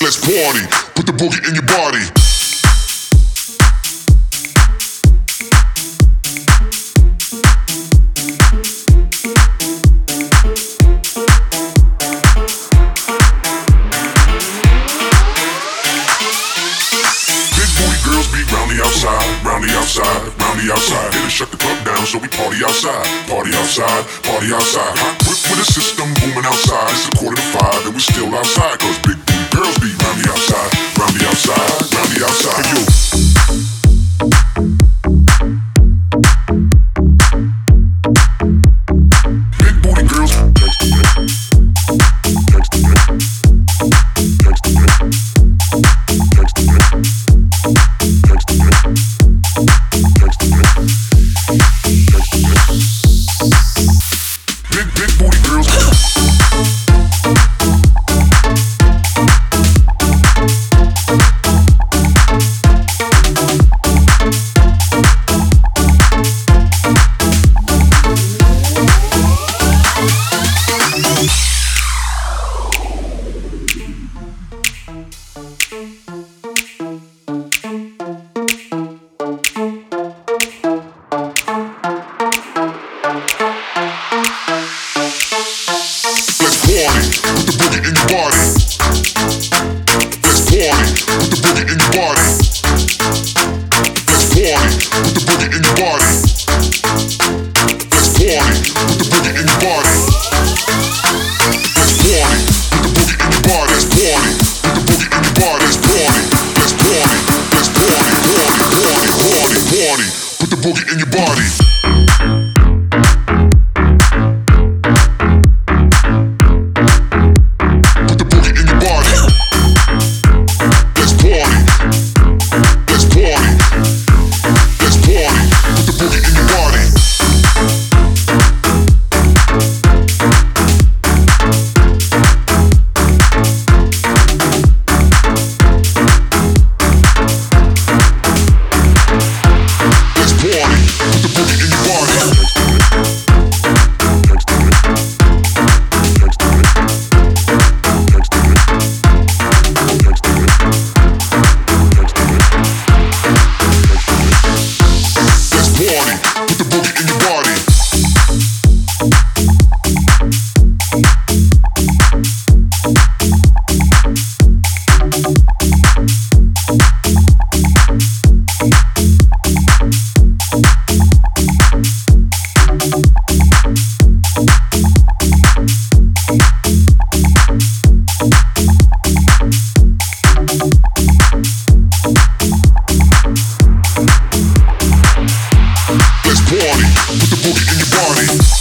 Let's party. Put the boogie in your body. Outside, round the outside, round the outside. They done shut the club down, so we party outside, party outside, party outside. Hot whip with a system booming outside. It's a quarter to five, and we still outside. Cause big girls be round the outside, round the outside, round the outside. Hey. The boogie in your body. with the boogie in your body.